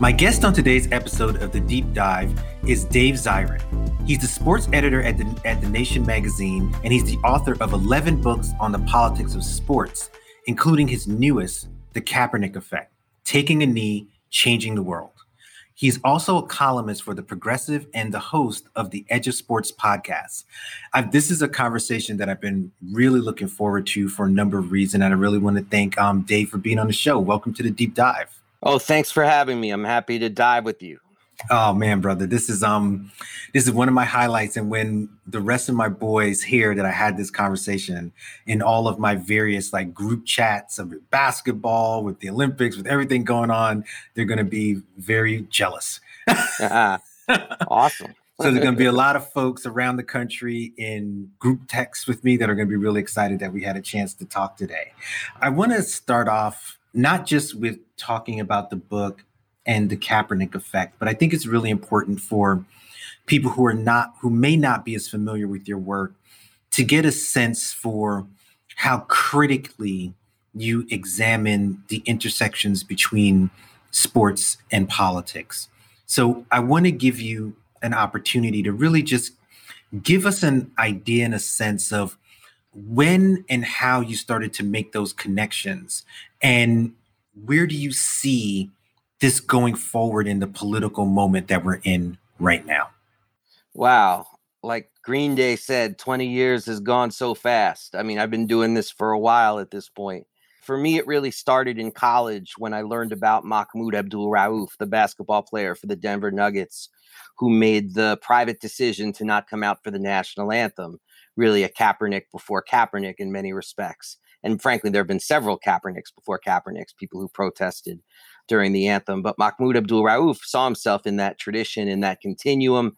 My guest on today's episode of The Deep Dive is Dave Zirin. He's the sports editor at the, at the Nation magazine, and he's the author of 11 books on the politics of sports, including his newest, The Kaepernick Effect Taking a Knee, Changing the World. He's also a columnist for The Progressive and the host of the Edge of Sports podcast. I've, this is a conversation that I've been really looking forward to for a number of reasons, and I really want to thank um, Dave for being on the show. Welcome to the Deep Dive. Oh, thanks for having me. I'm happy to dive with you. Oh man, brother, this is um, this is one of my highlights. And when the rest of my boys hear that I had this conversation in all of my various like group chats of basketball, with the Olympics, with everything going on, they're going to be very jealous. uh, awesome. so there's going to be a lot of folks around the country in group texts with me that are going to be really excited that we had a chance to talk today. I want to start off not just with talking about the book and the Kaepernick effect, but I think it's really important for people who are not, who may not be as familiar with your work to get a sense for how critically you examine the intersections between sports and politics. So I want to give you an opportunity to really just give us an idea and a sense of when and how you started to make those connections and where do you see this going forward in the political moment that we're in right now? Wow. Like green day said 20 years has gone so fast. I mean i've been doing this for a while at this point. For me it really started in college when i learned about mahmoud abdul rauf the basketball player for the denver nuggets who made the private decision to not come out for the national anthem really a Kaepernick before Kaepernick in many respects. And frankly, there have been several Kaepernicks before Kaepernicks, people who protested during the anthem. But Mahmoud Abdul Rauf saw himself in that tradition, in that continuum.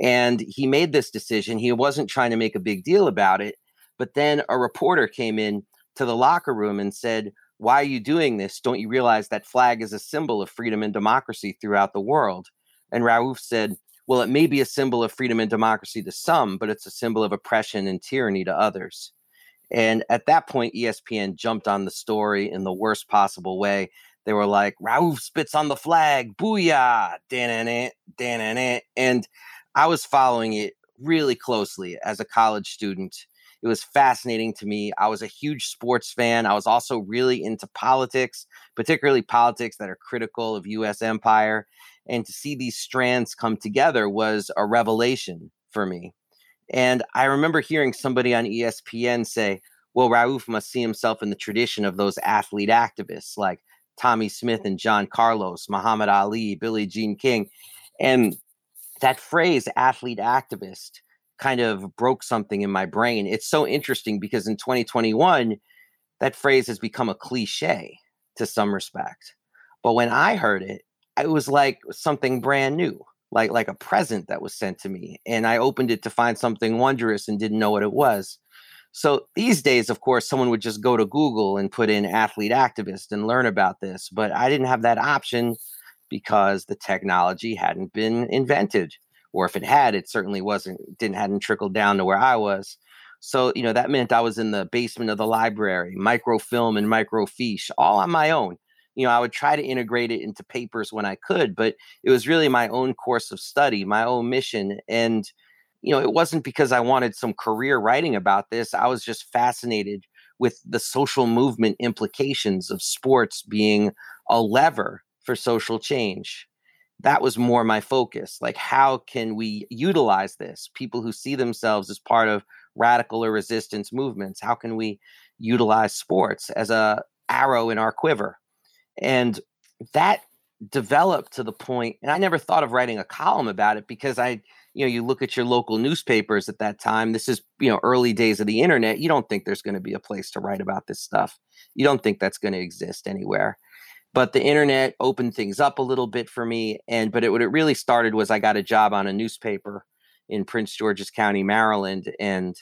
And he made this decision. He wasn't trying to make a big deal about it. But then a reporter came in to the locker room and said, Why are you doing this? Don't you realize that flag is a symbol of freedom and democracy throughout the world? And Rauf said, well, it may be a symbol of freedom and democracy to some, but it's a symbol of oppression and tyranny to others. And at that point, ESPN jumped on the story in the worst possible way. They were like, Rauf spits on the flag, booyah, dan dan And I was following it really closely as a college student. It was fascinating to me. I was a huge sports fan. I was also really into politics, particularly politics that are critical of US empire and to see these strands come together was a revelation for me. And I remember hearing somebody on ESPN say, well, Rauf must see himself in the tradition of those athlete activists like Tommy Smith and John Carlos, Muhammad Ali, Billie Jean King. And that phrase, athlete activist, kind of broke something in my brain. It's so interesting because in 2021, that phrase has become a cliche to some respect. But when I heard it, it was like something brand new like like a present that was sent to me and i opened it to find something wondrous and didn't know what it was so these days of course someone would just go to google and put in athlete activist and learn about this but i didn't have that option because the technology hadn't been invented or if it had it certainly wasn't didn't hadn't trickled down to where i was so you know that meant i was in the basement of the library microfilm and microfiche all on my own you know, I would try to integrate it into papers when I could, but it was really my own course of study, my own mission. And, you know, it wasn't because I wanted some career writing about this. I was just fascinated with the social movement implications of sports being a lever for social change. That was more my focus. Like, how can we utilize this? People who see themselves as part of radical or resistance movements, how can we utilize sports as a arrow in our quiver? And that developed to the point, and I never thought of writing a column about it because I, you know, you look at your local newspapers at that time. This is, you know, early days of the internet. You don't think there's going to be a place to write about this stuff. You don't think that's going to exist anywhere. But the internet opened things up a little bit for me and but it what it really started was i got a job on a newspaper in prince george's county maryland and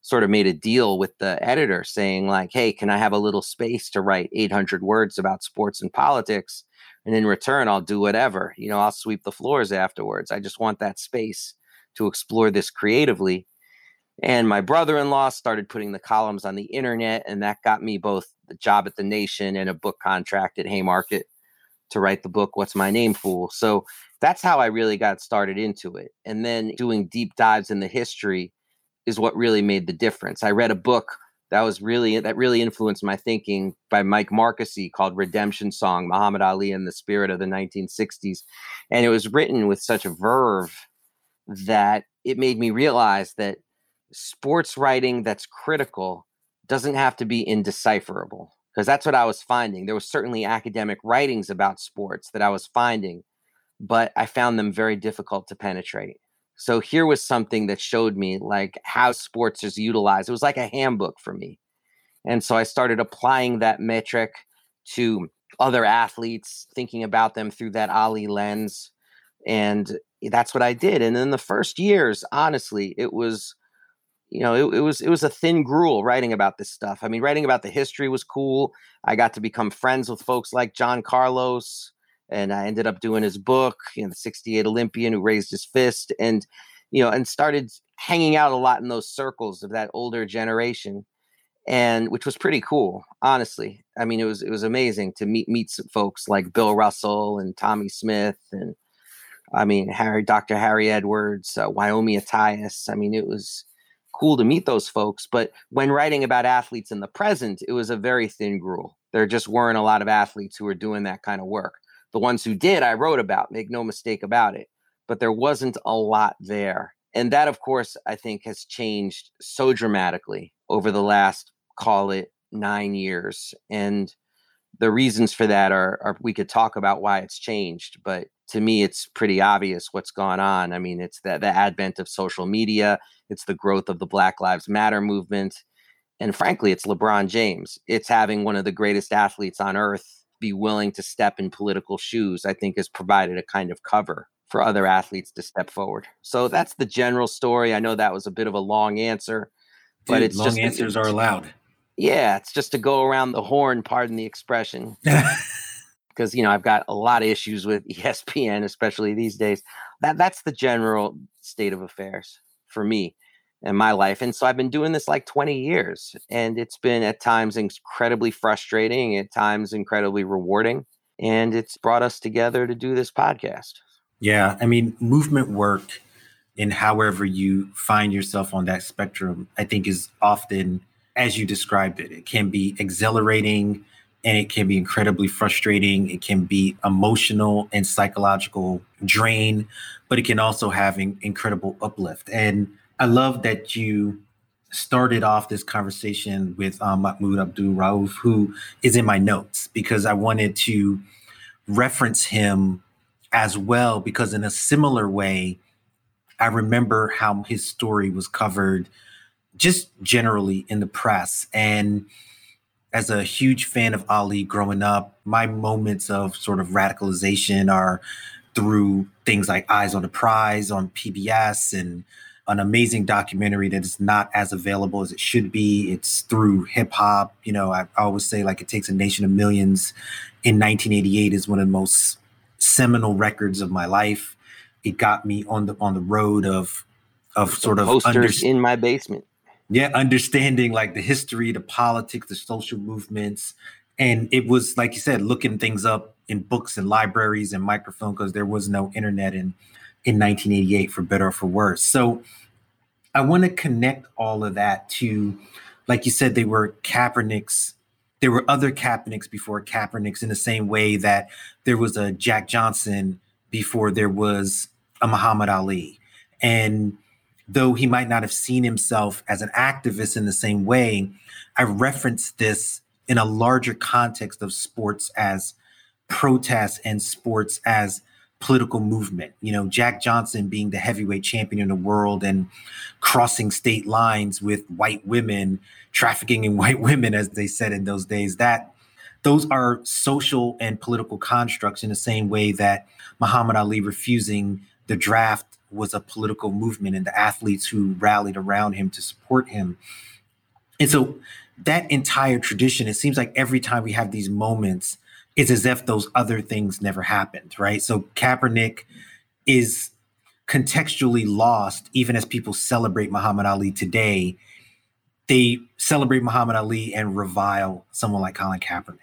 sort of made a deal with the editor saying like hey can i have a little space to write 800 words about sports and politics? And in return i'll do whatever. You know i'll sweep the floors afterwards. I just want that space to explore this creatively and my brother-in-law started putting the columns on the internet and that got me both the job at the nation and a book contract at haymarket to write the book what's my name fool? So that's how i really got started into it. And then doing deep dives in the history is what really made the difference. I read a book that was really that really influenced my thinking by Mike Marqusee called Redemption Song Muhammad Ali in the Spirit of the 1960s and it was written with such a verve that it made me realize that sports writing that's critical doesn't have to be indecipherable because that's what I was finding. There was certainly academic writings about sports that I was finding, but I found them very difficult to penetrate. So here was something that showed me like how sports is utilized. It was like a handbook for me. And so I started applying that metric to other athletes, thinking about them through that Ali lens. And that's what I did. And in the first years, honestly, it was you know, it, it, was it was a thin gruel writing about this stuff. I mean, writing about the history was cool. I got to become friends with folks like John Carlos, and I ended up doing his book, you know, the '68 Olympian who raised his fist, and you know, and started hanging out a lot in those circles of that older generation, and which was pretty cool, honestly. I mean, it was it was amazing to meet meet some folks like Bill Russell and Tommy Smith and I mean Harry, Dr. Harry Edwards, uh, Wyomi Attias. I mean, it was cool to meet those folks. But when writing about athletes in the present, it was a very thin gruel. There just weren't a lot of athletes who were doing that kind of work. The ones who did, I wrote about, make no mistake about it. But there wasn't a lot there. And that, of course, I think has changed so dramatically over the last, call it nine years. And the reasons for that are, are we could talk about why it's changed, but to me, it's pretty obvious what's gone on. I mean, it's the, the advent of social media, it's the growth of the Black Lives Matter movement. And frankly, it's LeBron James. It's having one of the greatest athletes on earth be willing to step in political shoes, I think has provided a kind of cover for other athletes to step forward. So that's the general story. I know that was a bit of a long answer, Dude, but it's long just, answers are allowed. Yeah, it's just to go around the horn, pardon the expression. because you know I've got a lot of issues with ESPN, especially these days. That that's the general state of affairs for me in my life, and so I've been doing this like 20 years, and it's been at times incredibly frustrating, at times incredibly rewarding, and it's brought us together to do this podcast. Yeah, I mean, movement work, in however you find yourself on that spectrum, I think is often as you described it. It can be exhilarating and it can be incredibly frustrating. It can be emotional and psychological drain, but it can also have an incredible uplift. And I love that you started off this conversation with um, Mahmoud Abdul Rauf, who is in my notes because I wanted to reference him as well, because in a similar way, I remember how his story was covered just generally in the press. And as a huge fan of Ali growing up, my moments of sort of radicalization are through things like Eyes on the Prize on PBS and an amazing documentary that is not as available as it should be. It's through hip hop. You know, I, I always say like it takes a nation of millions. In 1988 is one of the most seminal records of my life. It got me on the on the road of of sort of posters under- in my basement yeah understanding like the history the politics the social movements and it was like you said looking things up in books and libraries and microfilm because there was no internet in in 1988 for better or for worse. So i want to connect all of that to like you said they were kaepernicks there were other kaepernicks before kaepernicks in the same way that there was a jack johnson before there was a muhammad ali. And though he might not have seen himself as an activist in the same way, I reference this in a larger context of sports as protest and sports as political movement. You know, Jack Johnson being the heavyweight champion in the world and crossing state lines with white women, trafficking in white women, as they said in those days. That those are social and political constructs in the same way that Muhammad Ali refusing the draft was a political movement and the athletes who rallied around him to support him. And so that entire tradition, it seems like every time we have these moments, it's as if those other things never happened, right? So Kaepernick is contextually lost, even as people celebrate Muhammad Ali today. They celebrate Muhammad Ali and revile someone like Colin Kaepernick.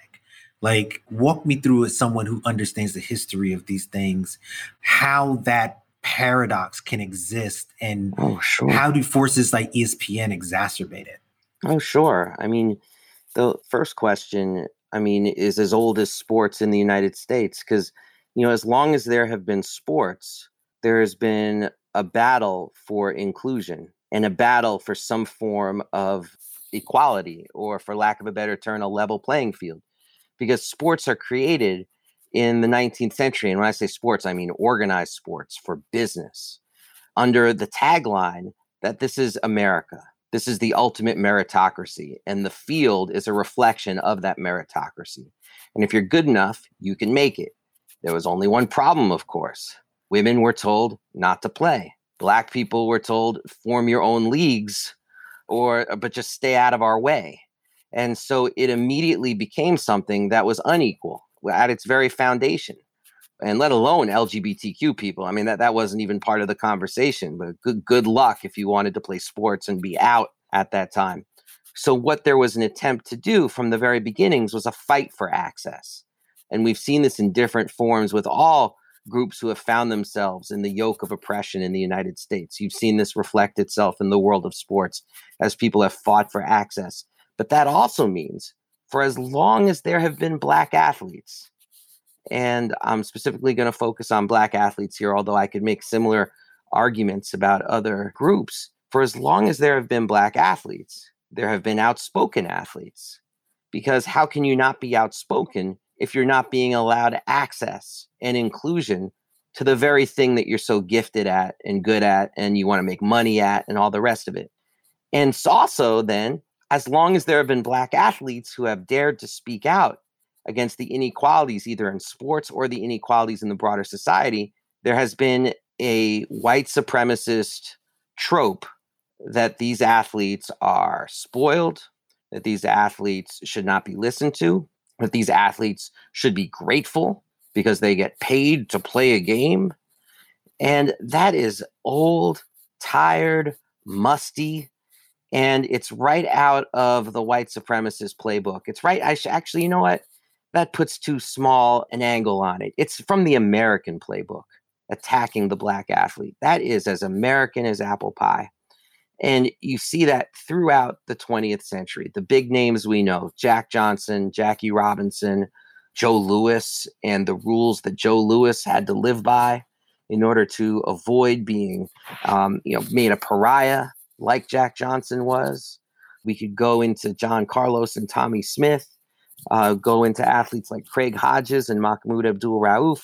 Like, walk me through as someone who understands the history of these things, how that paradox can exist and oh, sure. how do forces like ESPN exacerbate it? Oh, sure. I mean, the first question, I mean, is as old as sports in the United States because, you know, as long as there have been sports, there has been a battle for inclusion and a battle for some form of equality or, for lack of a better term, a level playing field because sports are created in the 19th century. And when I say sports, I mean organized sports for business under the tagline that this is America. This is the ultimate meritocracy. And the field is a reflection of that meritocracy. And if you're good enough, you can make it. There was only one problem, of course. Women were told not to play. Black people were told form your own leagues or uh, but just stay out of our way. And so it immediately became something that was unequal at its very foundation. And let alone LGBTQ people. I mean, that, that wasn't even part of the conversation, but good, good luck if you wanted to play sports and be out at that time. So, what there was an attempt to do from the very beginnings was a fight for access. And we've seen this in different forms with all groups who have found themselves in the yoke of oppression in the United States. You've seen this reflect itself in the world of sports as people have fought for access. But that also means for as long as there have been black athletes, and I'm specifically going to focus on black athletes here, although I could make similar arguments about other groups. For as long as there have been black athletes, there have been outspoken athletes. Because how can you not be outspoken if you're not being allowed access and inclusion to the very thing that you're so gifted at and good at and you want to make money at and all the rest of it? And so, also, then, as long as there have been black athletes who have dared to speak out against the inequalities, either in sports or the inequalities in the broader society, there has been a white supremacist trope that these athletes are spoiled, that these athletes should not be listened to, that these athletes should be grateful because they get paid to play a game. And that is old, tired, musty, and it's right out of the white supremacist playbook. It's right. I sh- actually, you know what? That puts too small an angle on it. It's from the American playbook, attacking the black athlete. That is as American as apple pie. And you see that throughout the 20th century. The big names we know Jack Johnson, Jackie Robinson, Joe Lewis, and the rules that Joe Lewis had to live by in order to avoid being um, you know, made a pariah like Jack Johnson was. We could go into John Carlos and Tommy Smith, uh, go into athletes like Craig Hodges and Mahmoud Abdul Rauf.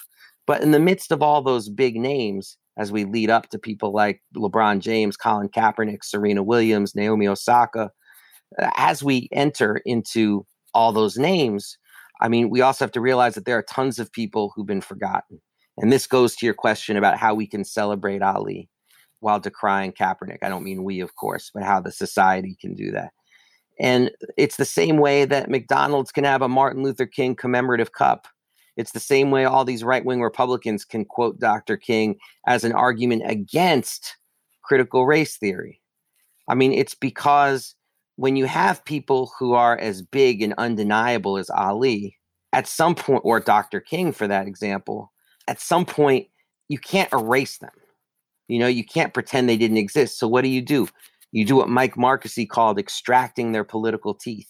But in the midst of all those big names, as we lead up to people like LeBron James, Colin Kaepernick, Serena Williams, Naomi Osaka, as we enter into all those names, I mean, we also have to realize that there are tons of people who've been forgotten. And this goes to your question about how we can celebrate Ali while decrying Kaepernick. I don't mean we, of course, but how the society can do that. And it's the same way that McDonald's can have a Martin Luther King commemorative cup. It's the same way all these right wing Republicans can quote Dr. King as an argument against critical race theory. I mean, it's because when you have people who are as big and undeniable as Ali, at some point, or Dr. King for that example, at some point, you can't erase them. You know, you can't pretend they didn't exist. So what do you do? You do what Mike Marqusee called extracting their political teeth.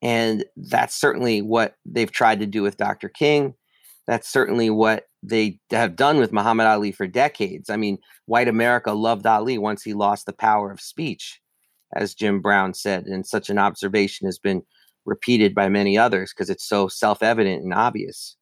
And that's certainly what they've tried to do with Dr. King. That's certainly what they have done with Muhammad Ali for decades. I mean, white America loved Ali once he lost the power of speech, as Jim Brown said. And such an observation has been repeated by many others because it's so self evident and obvious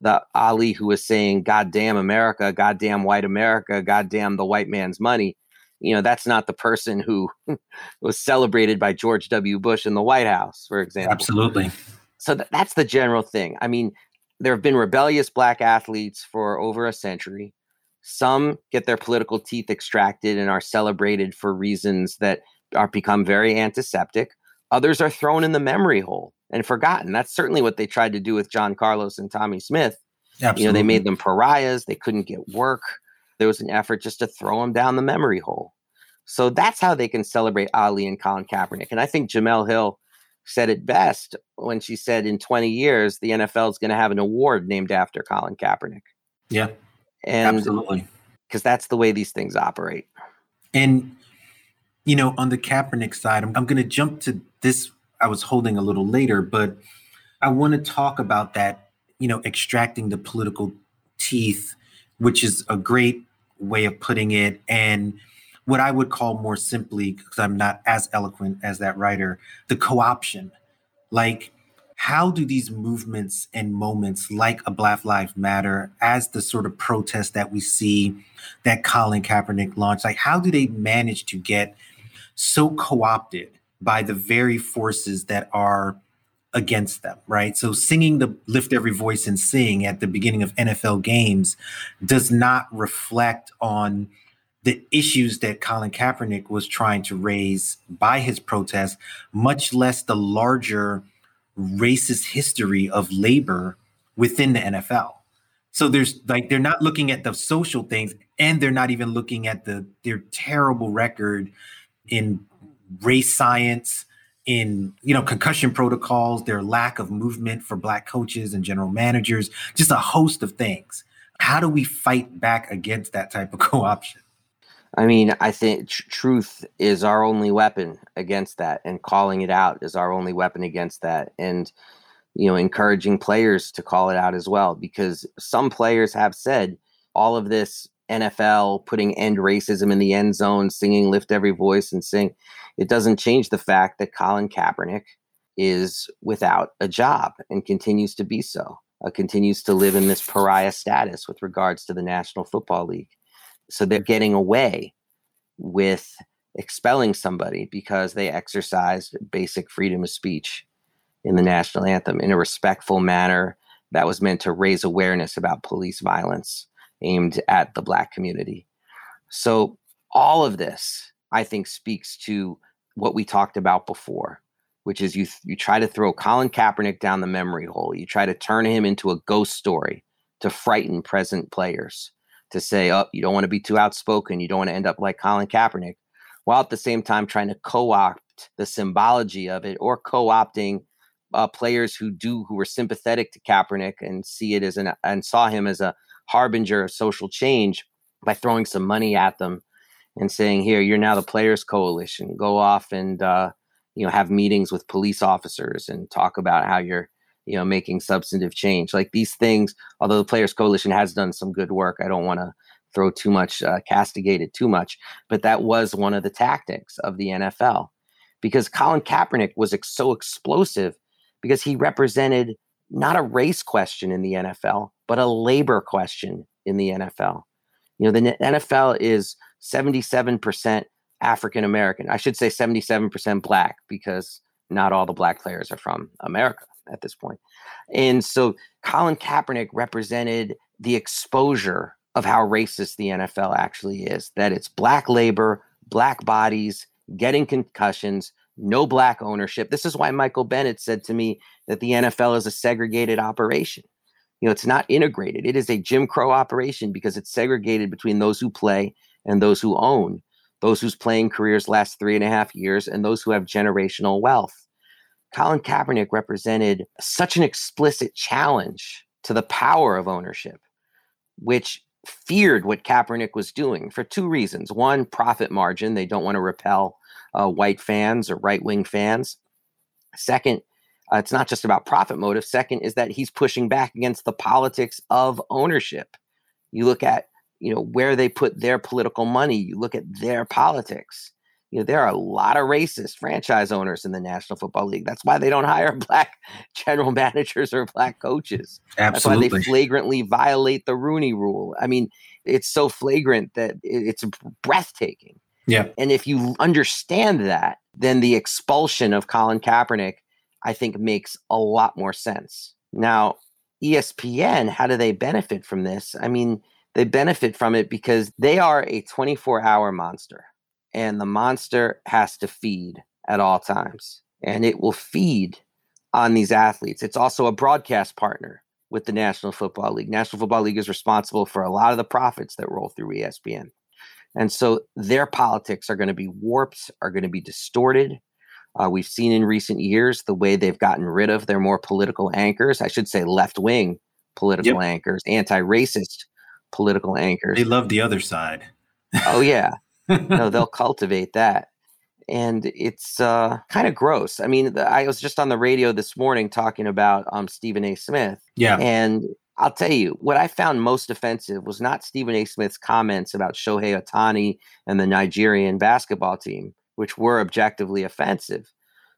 the Ali who was saying, God damn America, God damn white America, God damn the white man's money. You know, that's not the person who was celebrated by George W. Bush in the White House, for example. Absolutely. So th- that's the general thing. I mean, there have been rebellious black athletes for over a century. Some get their political teeth extracted and are celebrated for reasons that are become very antiseptic. Others are thrown in the memory hole and forgotten. That's certainly what they tried to do with John Carlos and Tommy Smith. Absolutely. You know, they made them pariahs. They couldn't get work. There was an effort just to throw them down the memory hole. So that's how they can celebrate Ali and Colin Kaepernick. And I think Jemele Hill said it best when she said in 20 years, the NFL is going to have an award named after Colin Kaepernick. Yeah. And absolutely. Because that's the way these things operate. And, you know, on the Kaepernick side, I'm, I'm going to jump to this. I was holding a little later, but I want to talk about that, you know, extracting the political teeth, which is a great way of putting it. And, what I would call more simply, because I'm not as eloquent as that writer, the co option. Like, how do these movements and moments like a Black Lives Matter, as the sort of protest that we see that Colin Kaepernick launched, like, how do they manage to get so co opted by the very forces that are against them, right? So singing the lift every voice and sing at the beginning of NFL games does not reflect on the issues that Colin Kaepernick was trying to raise by his protest, much less the larger racist history of labor within the NFL. So there's like they're not looking at the social things and they're not even looking at the their terrible record in race science in you know concussion protocols their lack of movement for black coaches and general managers just a host of things how do we fight back against that type of co-option I mean, I think tr- truth is our only weapon against that, and calling it out is our only weapon against that. And, you know, encouraging players to call it out as well, because some players have said all of this NFL putting end racism in the end zone, singing lift every voice and sing, it doesn't change the fact that Colin Kaepernick is without a job and continues to be so, uh, continues to live in this pariah status with regards to the National Football League. So they're getting away with expelling somebody because they exercised basic freedom of speech in the national anthem in a respectful manner that was meant to raise awareness about police violence aimed at the black community. So all of this, I think, speaks to what we talked about before, which is you you try to throw Colin Kaepernick down the memory hole. You try to turn him into a ghost story to frighten present players to say, oh, you don't want to be too outspoken. You don't want to end up like Colin Kaepernick, while at the same time trying to co opt the symbology of it or co opting uh, players who do, who were sympathetic to Kaepernick and see it as an, and saw him as a harbinger of social change by throwing some money at them and saying, here, you're now the Players Coalition. Go off and, uh, you know, have meetings with police officers and talk about how you're you know making substantive change like these things although the players coalition has done some good work i don't want to throw too much uh, castigate it too much but that was one of the tactics of the nfl because colin kaepernick was ex- so explosive because he represented not a race question in the nfl but a labor question in the nfl you know the nfl is 77% african american i should say 77% black because not all the black players are from america at this point. And so Colin Kaepernick represented the exposure of how racist the NFL actually is that it's black labor, black bodies, getting concussions, no black ownership. This is why Michael Bennett said to me that the NFL is a segregated operation. You know, it's not integrated. It is a Jim Crow operation because it's segregated between those who play and those who own, those whose playing careers last three and a half years, and those who have generational wealth. Colin Kaepernick represented such an explicit challenge to the power of ownership, which feared what Kaepernick was doing for two reasons. One, profit margin. They don't want to repel uh, white fans or right wing fans. Second, uh, it's not just about profit motive. Second is that he's pushing back against the politics of ownership. You look at you know where they put their political money. You look at their politics you know, there are a lot of racist franchise owners in the National Football League. That's why they don't hire black general managers or black coaches. Absolutely. That's why they flagrantly violate the Rooney rule. I mean, it's so flagrant that it's breathtaking. Yeah. And if you understand that, then the expulsion of Colin Kaepernick, I think makes a lot more sense. Now, ESPN, how do they benefit from this? I mean, they benefit from it because they are a 24 hour monster, and the monster has to feed at all times, and it will feed on these athletes. It's also a broadcast partner with the National Football League. National Football League is responsible for a lot of the profits that roll through ESPN. And so their politics are going to be warped, are going to be distorted. Uh, we've seen in recent years the way they've gotten rid of their more political anchors. I should say left wing political yep. anchors, anti racist political anchors. They love the other side. oh, yeah. no, they'll cultivate that. And it's uh, kind of gross. I mean, the, I was just on the radio this morning talking about um, Stephen A. Smith. Yeah. And I'll tell you, what I found most offensive was not Stephen A. Smith's comments about Shohei Ohtani and the Nigerian basketball team, which were objectively offensive.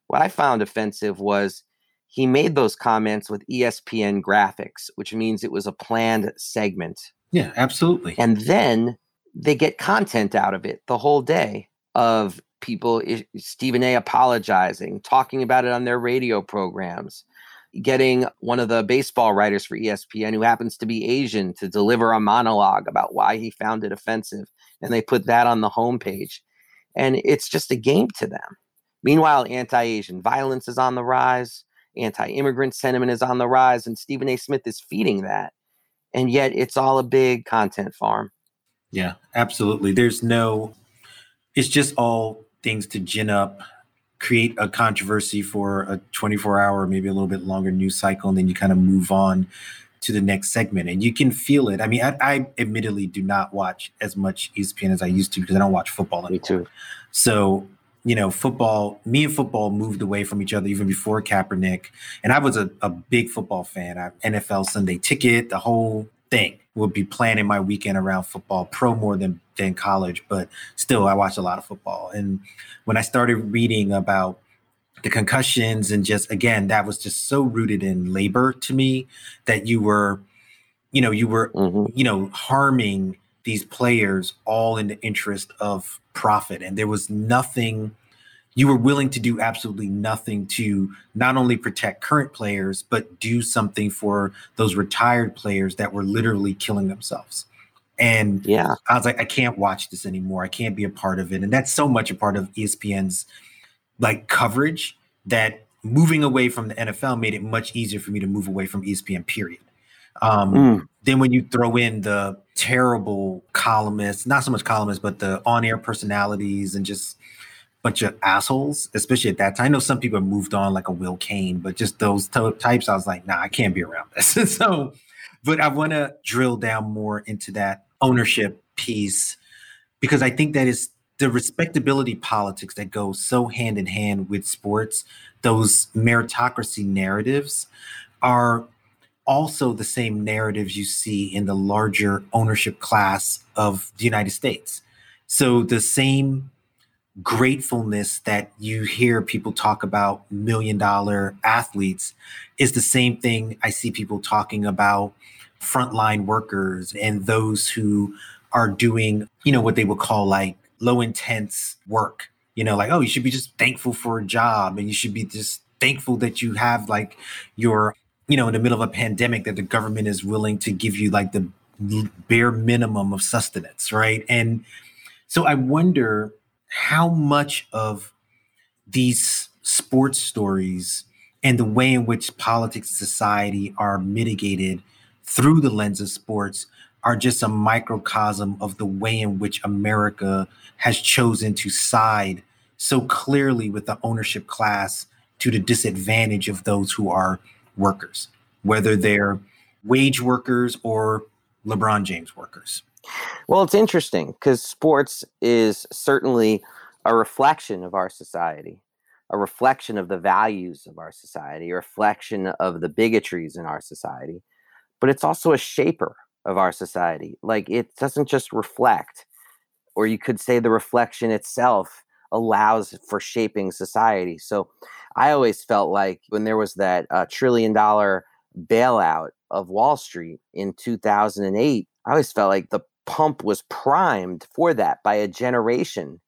What I found offensive was he made those comments with ESPN graphics, which means it was a planned segment. Yeah, absolutely. And then they get content out of it the whole day of people, eh, Stephen A apologizing, talking about it on their radio programs, getting one of the baseball writers for ESPN who happens to be Asian to deliver a monologue about why he found it offensive. And they put that on the homepage. And it's just a game to them. Meanwhile, anti Asian violence is on the rise, anti immigrant sentiment is on the rise, and Stephen A. Smith is feeding that. And yet it's all a big content farm. Yeah, absolutely. There's no, it's just all things to gin up create a controversy for a 24 hour, maybe a little bit longer news cycle, and then you kind of move on to the next segment. And you can feel it. I mean, I, I admittedly do not watch as much ESPN as I used to because I don't watch football anymore. Me too. So, you know, football, me and football moved away from each other even before Kaepernick. And I was a, a big football fan. I, NFL Sunday ticket, the whole thing would be planning my weekend around football, pro more than than college, but still I watch a lot of football. And when I started reading about the concussions and just again, that was just so rooted in labor to me that you were, you know, you were, mm-hmm. you know, harming these players all in the interest of profit. And there was nothing you were willing to do absolutely nothing to not only protect current players, but do something for those retired players that were literally killing themselves. And yeah, I was like, I can't watch this anymore. I can't be a part of it. And that's so much a part of ESPN's like coverage that moving away from the NFL made it much easier for me to move away from ESPN, period. Um, mm. Then when you throw in the terrible columnists, not so much columnists, but the on-air personalities and just bunch of assholes, especially at that time. I know some people have moved on, like a Will Kane, but just those t- types, I was like, nah, I can't be around this. so, but I want to drill down more into that ownership piece because I think that is the respectability politics that go so hand in hand with sports. Those meritocracy narratives are also the same narratives you see in the larger ownership class of the United States. So the same gratefulness that you hear people talk about million dollar athletes is the same thing I see people talking about frontline workers and those who are doing, you know, what they would call like low intense work. You know, like, oh, you should be just thankful for a job and you should be just thankful that you have like your, you know, in the middle of a pandemic that the government is willing to give you like the bare minimum of sustenance, right? And so I wonder how much of these sports stories and the way in which politics and society are mitigated through the lens of sports are just a microcosm of the way in which America has chosen to side so clearly with the ownership class to the disadvantage of those who are workers, whether they're wage workers or LeBron James workers. Well, it's interesting because sports is certainly a reflection of our society, a reflection of the values of our society, a reflection of the bigotries in our society, but it's also a shaper of our society. Like it doesn't just reflect, or you could say the reflection itself allows for shaping society. So I always felt like when there was that uh, trillion dollar bailout of Wall Street in 2008, I always felt like the pump was primed for that by a generation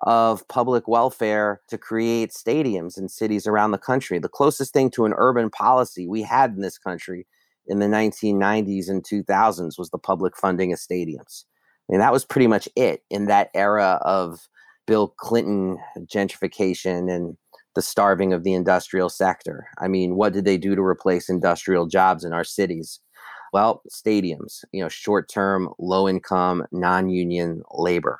of public welfare to create stadiums in cities around the country. The closest thing to an urban policy we had in this country in the 1990s and 2000s was the public funding of stadiums. I mean, that was pretty much it in that era of Bill Clinton gentrification and the starving of the industrial sector. I mean, what did they do to replace industrial jobs in our cities? Well, stadiums, you know, short term, low income, non union labor.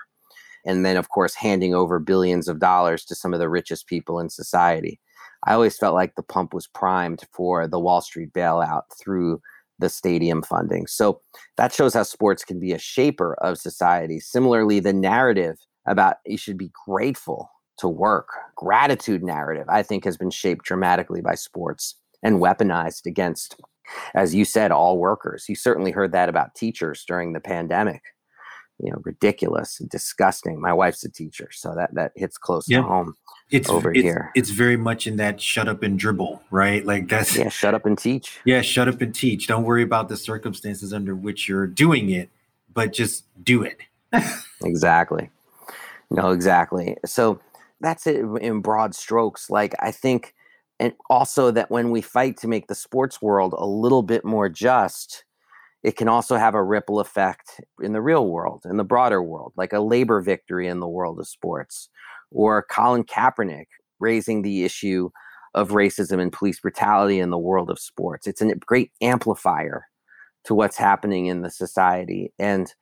And then, of course, handing over billions of dollars to some of the richest people in society. I always felt like the pump was primed for the Wall Street bailout through the stadium funding. So that shows how sports can be a shaper of society. Similarly, the narrative about you should be grateful to work, gratitude narrative, I think has been shaped dramatically by sports and weaponized against, as you said, all workers. You certainly heard that about teachers during the pandemic. You know, ridiculous, disgusting. My wife's a teacher, so that that hits close yeah. to home. It's over it's, here. It's very much in that shut up and dribble, right? Like that's yeah, shut up and teach. Yeah, shut up and teach. Don't worry about the circumstances under which you're doing it, but just do it. exactly. No, exactly. So that's it in broad strokes. Like I think, and also that when we fight to make the sports world a little bit more just, it can also have a ripple effect in the real world, in the broader world, like a labor victory in the world of sports, or Colin Kaepernick raising the issue of racism and police brutality in the world of sports. It's a great amplifier to what's happening in the society. And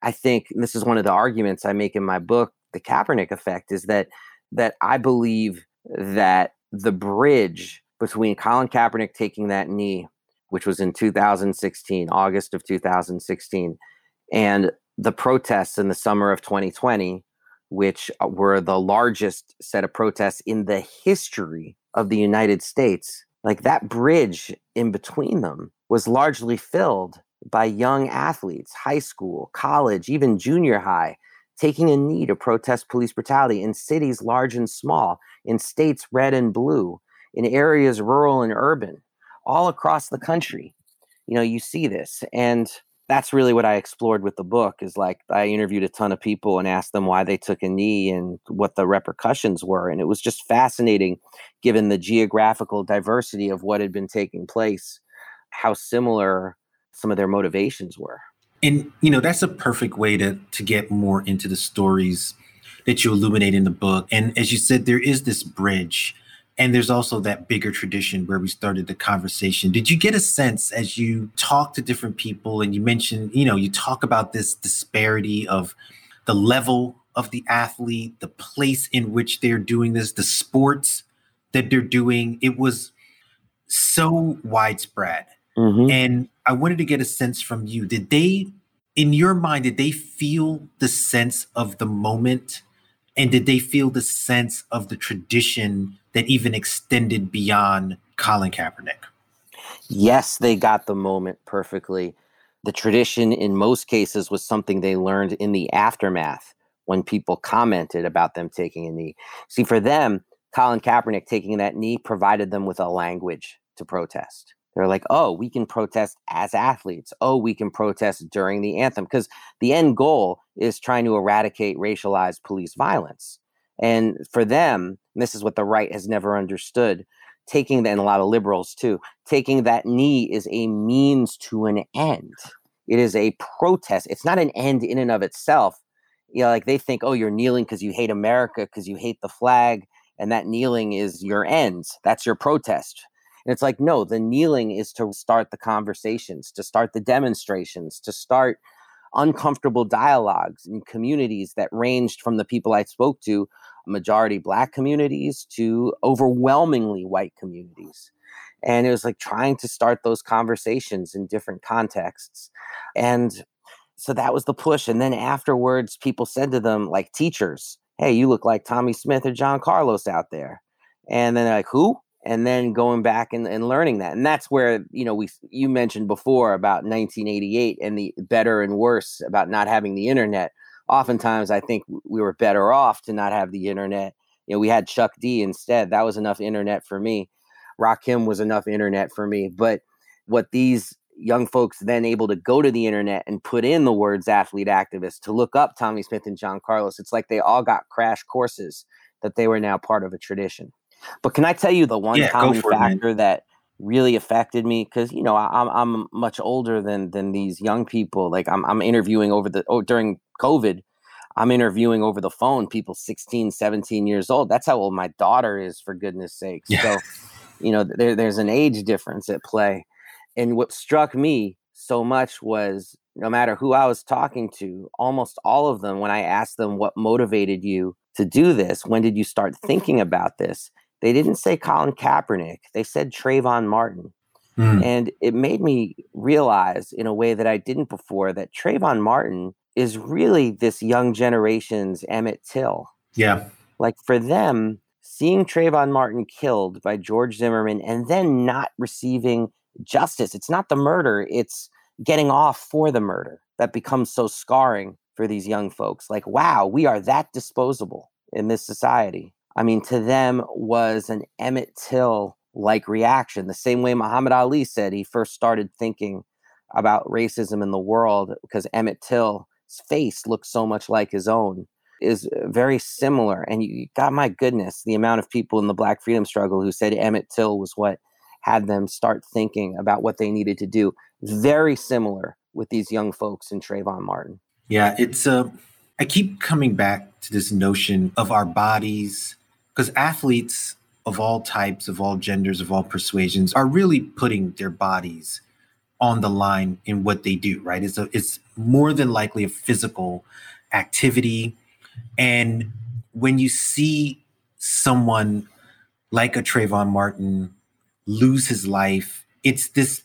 I think this is one of the arguments I make in my book, The Kaepernick Effect, is that that I believe that the bridge between Colin Kaepernick taking that knee, which was in 2016, August of 2016, and the protests in the summer of 2020, which uh, were the largest set of protests in the history of the United States, like that bridge in between them was largely filled by young athletes, high school, college, even junior high, taking a knee to protest police brutality in cities large and small, in states red and blue, in areas rural and urban, all across the country. You know, you see this. And that's really what I explored with the book is like I interviewed a ton of people and asked them why they took a knee and what the repercussions were. And it was just fascinating given the geographical diversity of what had been taking place, how similar some of their motivations were and you know that's a perfect way to to get more into the stories that you illuminate in the book. And as you said there is this bridge and there's also that bigger tradition where we started the conversation. Did you get a sense as you talk to different people and you mentioned you know you talk about this disparity of the level of the athlete the place in which they're doing this the sports that they're doing? It was so widespread. Mm-hmm. and I wanted to get a sense from you. Did they, in your mind, did they feel the sense of the moment? And did they feel the sense of the tradition that even extended beyond Colin Kaepernick? Yes, they got the moment perfectly. The tradition, in most cases, was something they learned in the aftermath when people commented about them taking a knee. See, for them, Colin Kaepernick taking that knee provided them with a language to protest. They're like, oh, we can protest as athletes. Oh, we can protest during the anthem. Because the end goal is trying to eradicate racialized police violence. And for them, and this is what the right has never understood, taking that, and a lot of liberals too, taking that knee is a means to an end. It is a protest. It's not an end in and of itself. You know, like they think, oh, you're kneeling because you hate America, because you hate the flag, and that kneeling is your end. That's your protest and it's like, no, the kneeling is to start the conversations, to start the demonstrations, to start uncomfortable dialogues in communities that ranged from the people I spoke to, majority black communities, to overwhelmingly white communities. And it was like trying to start those conversations in different contexts. And so that was the push. And then afterwards, people said to them, like teachers, hey, you look like Tommy Smith or John Carlos out there. And then they're like, who? And then going back and, and learning that and that's where you know we you mentioned before about 1988 and the better and worse about not having the internet oftentimes i think we were better off to not have the internet you know we had chuck d instead that was enough internet for me rakim was enough internet for me but what these young folks then able to go to the internet and put in the words athlete activist to look up tommy Smith and John Carlos. It's like they all got crash courses that they were now part of a tradition. But can I tell you the one yeah, common factor it, that really affected me? Because you know I'm I'm much older than than these young people. Like I'm I'm interviewing over the oh, during COVID. I'm interviewing over the phone people 16, 17 years old. That's how old my daughter is, for goodness sakes. Yeah. So, you know, there, there's an age difference at play. And what struck me so much was no matter who I was talking to, almost all of them, when I asked them what motivated you to do this, when did you start thinking about this? They didn't say Colin Kaepernick. They said Trayvon Martin. Mm. And it made me realize in a way that I didn't before that Trayvon Martin is really this young generation's Emmett Till. Yeah. Like for them, seeing Trayvon Martin killed by George Zimmerman and then not receiving justice. It's not the murder, it's getting off for the murder that becomes so scarring for these young folks. Like, wow, we are that disposable in this society. I mean, to them was an Emmett Till like reaction, the same way Muhammad Ali said he first started thinking about racism in the world because Emmett Till's face looked so much like his own is very similar. And you got my goodness, the amount of people in the Black freedom struggle who said Emmett Till was what had them start thinking about what they needed to do. Very similar with these young folks in Trayvon Martin. Yeah, it's uh, I keep coming back to this notion of our bodies because athletes of all types, of all genders, of all persuasions are really putting their bodies on the line in what they do, right? It's a, it's more than likely a physical activity. And when you see someone like a Trayvon Martin lose his life. It's this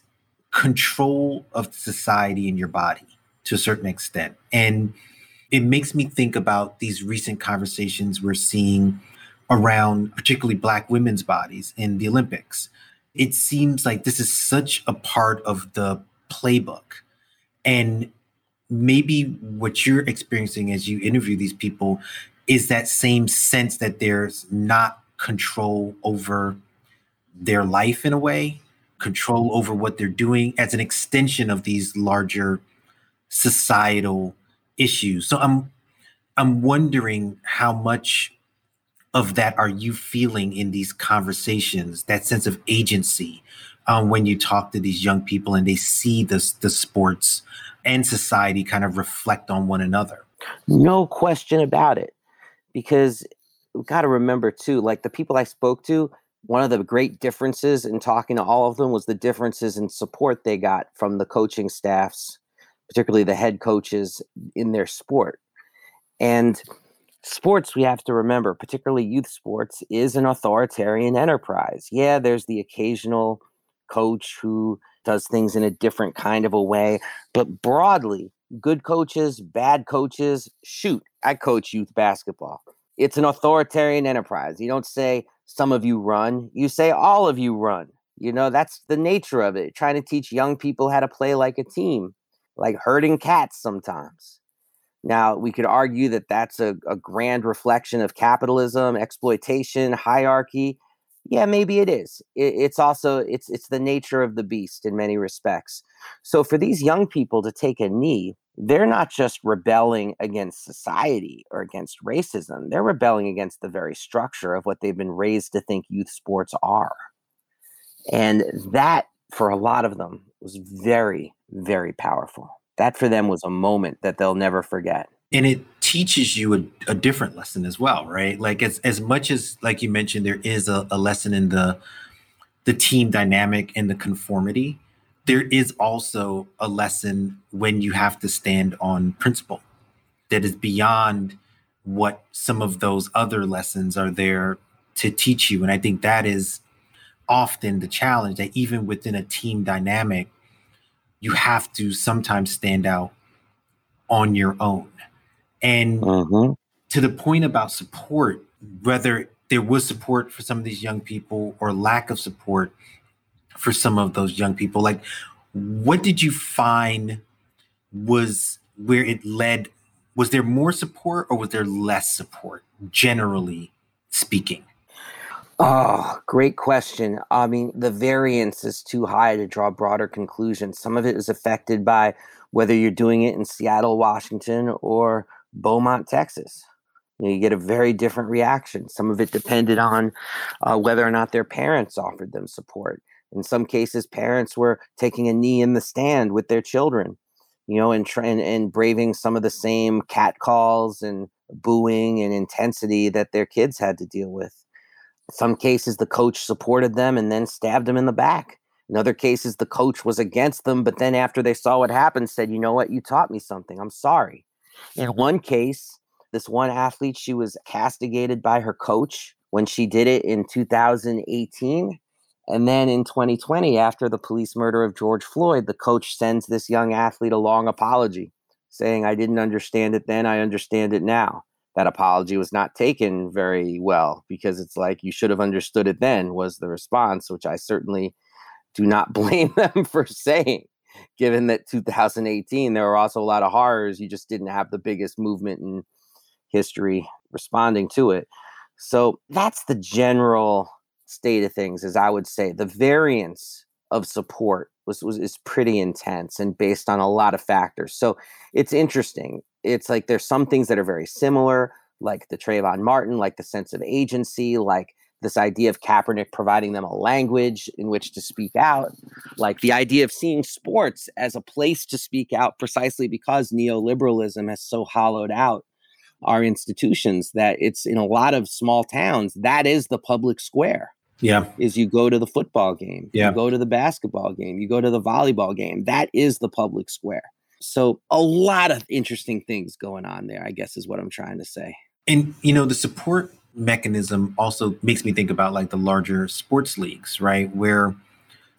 control of society in your body to a certain extent. And it makes me think about these recent conversations we're seeing around particularly Black women's bodies in the Olympics. It seems like this is such a part of the playbook. And maybe what you're experiencing as you interview these people is that same sense that there's not control over their life in a way, control over what they're doing as an extension of these larger societal issues. So I'm I'm wondering how much of that are you feeling in these conversations, that sense of agency um, when you talk to these young people and they see the, the sports and society kind of reflect on one another? No question about it. Because we've got to remember too, like the people I spoke to, one of the great differences in talking to all of them was the differences in support they got from the coaching staffs, particularly the head coaches in their sport. And sports, we have to remember, particularly youth sports, is an authoritarian enterprise. Yeah, there's the occasional coach who does things in a different kind of a way, but broadly, good coaches, bad coaches, shoot, I coach youth basketball. It's an authoritarian enterprise. You don't say, some of you run, you say all of you run. You know, that's the nature of it. Trying to teach young people how to play like a team, like herding cats sometimes. Now, we could argue that that's a, a grand reflection of capitalism, exploitation, hierarchy. Yeah, maybe it is. It, it's also it's it's the nature of the beast in many respects. So for these young people to take a knee they're not just rebelling against society or against racism, they're rebelling against the very structure of what they've been raised to think youth sports are. And that, for a lot of them, was very, very powerful. That for them was a moment that they'll never forget. And it teaches you a, a different lesson as well, right? Like as as much as like you mentioned, there is a, a lesson in the the team dynamic and the conformity there is also a lesson when you have to stand on principle that is beyond what some of those other lessons are there to teach you. And I think that is often the challenge that even within a team dynamic, you have to sometimes stand out on your own. And mm-hmm. to the point about support, whether there was support for some of these young people or lack of support, for some of those young people. Like, what did you find was where it led? Was there more support or was there less support, generally speaking? Oh, great question. I mean, the variance is too high to draw broader conclusions. Some of it is affected by whether you're doing it in Seattle, Washington, or Beaumont, Texas. You, know, you get a very different reaction. Some of it depended on uh, whether or not their parents offered them support. In some cases, parents were taking a knee in the stand with their children, you know, and, and, and braving some of the same catcalls and booing and intensity that their kids had to deal with. Some cases, the coach supported them and then stabbed them in the back. In other cases, the coach was against them, but then after they saw what happened, said, You know what? You taught me something. I'm sorry. In one case, this one athlete, she was castigated by her coach when she did it in 2018. And then in 2020, after the police murder of George Floyd, the coach sends this young athlete a long apology saying, I didn't understand it then, I understand it now that apology was not taken very well because it's like you should have understood it then was the response which i certainly do not blame them for saying given that 2018 there were also a lot of horrors you just didn't have the biggest movement in history responding to it. So that's the general state of things as i would say. The variance of support was, was is pretty intense and based on a lot of factors. So it's interesting it's like there's some things that are very similar, like the Trayvon Martin, like the sense of agency, like this idea of Kaepernick providing them a language in which to speak out, like the idea of seeing sports as a place to speak out precisely because neoliberalism has so hollowed out our institutions that it's in a lot of small towns, that is the public square. Yeah. Is you go to the football game, yeah. you go to the basketball game, you go to the volleyball game. That is the public square. So a lot of interesting things going on there, I guess is what I'm trying to say. And you know, the support mechanism also makes me think about like the larger sports leagues, right? Where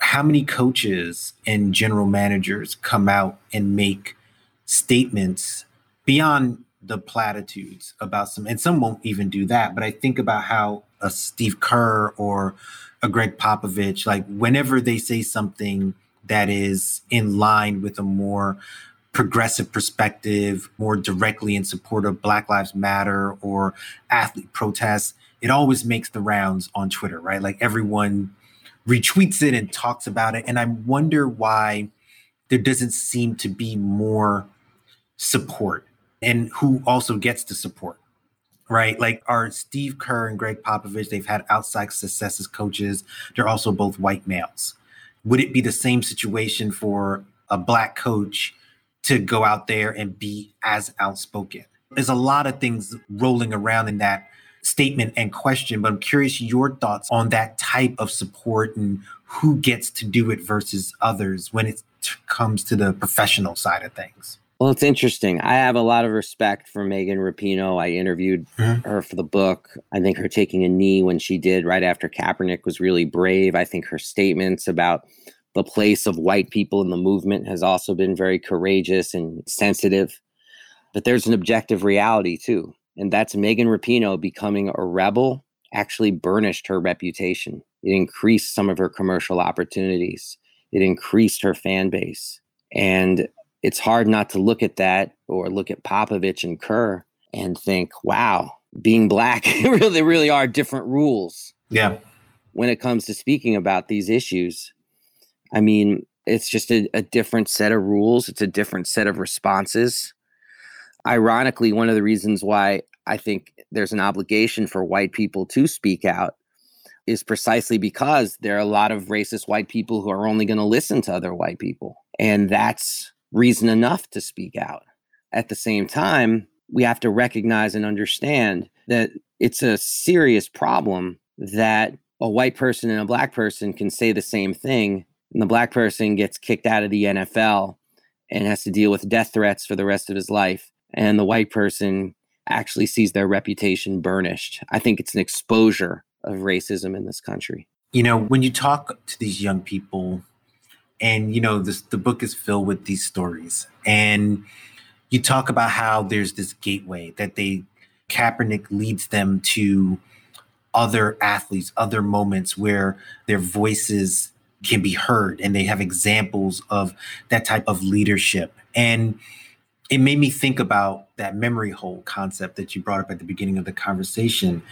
how many coaches and general managers come out and make statements beyond the platitudes about some and some won't even do that but i think about how a steve kerr or a gregg popovich like whenever they say something that is in line with a more progressive perspective, more directly in support of Black Lives Matter or athlete protests, it always makes the rounds on Twitter, right? Like everyone retweets it and talks about it. And I wonder why there doesn't seem to be more support and who also gets the support, right? Like are Steve Kerr and Gregg Popovich, they've had outside success as coaches. They're also both white males. Would it be the same situation for a black coach to go out there and be as outspoken. There's a lot of things rolling around in that statement and question, but I'm curious your thoughts on that type of support and who gets to do it versus others when it comes to the professional side of things. Well, it's interesting. I have a lot of respect for Megan Rapinoe. I interviewed mm-hmm. her for the book. I think her taking a knee when she did right after Kaepernick was really brave. I think her statements about the place of white people in the movement has also been very courageous and sensitive. But there's an objective reality too, and that's Megan Rapinoe becoming a rebel actually burnished her reputation. It increased some of her commercial opportunities. It increased her fan base. And it's hard not to look at that or look at Popovich and Kerr and think, wow, being black, really, really are different rules. Yeah. When it comes to speaking about these issues. I mean, it's just a, a different set of rules, it's a different set of responses. Ironically, one of the reasons why I think there's an obligation for white people to speak out is precisely because there are a lot of racist white people who are only going to listen to other white people. And that's reason enough to speak out. At the same time, we have to recognize and understand that it's a serious problem that a white person and a black person can say the same thing and the black person gets kicked out of the NFL and has to deal with death threats for the rest of his life, and the white person actually sees their reputation burnished. I think it's an exposure of racism in this country. You know, when you talk to these young people, and you know, this the book is filled with these stories, and you talk about how there's this gateway that they Kaepernick leads them to other athletes, other moments where their voices can be heard and they have examples of that type of leadership and it made me think about that memory hole concept that you brought up at the beginning of the conversation.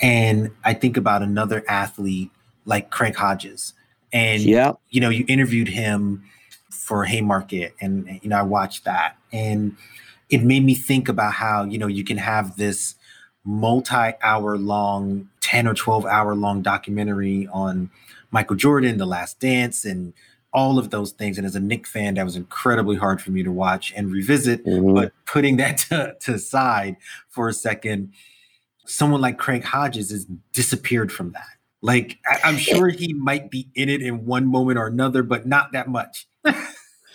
And I think about another athlete like Craig Hodges. And yeah. you know, you interviewed him for Haymarket and you know, I watched that and it made me think about how, you know, you can have this multi-hour long, 10 or 12 hour long documentary on Michael Jordan, The Last Dance, and all of those things. And as a Knick fan, that was incredibly hard for me to watch and revisit. Mm-hmm. But putting that to, to side for a second, someone like Craig Hodges has disappeared from that. Like I, am sure he might be in it in one moment or another, but not that much.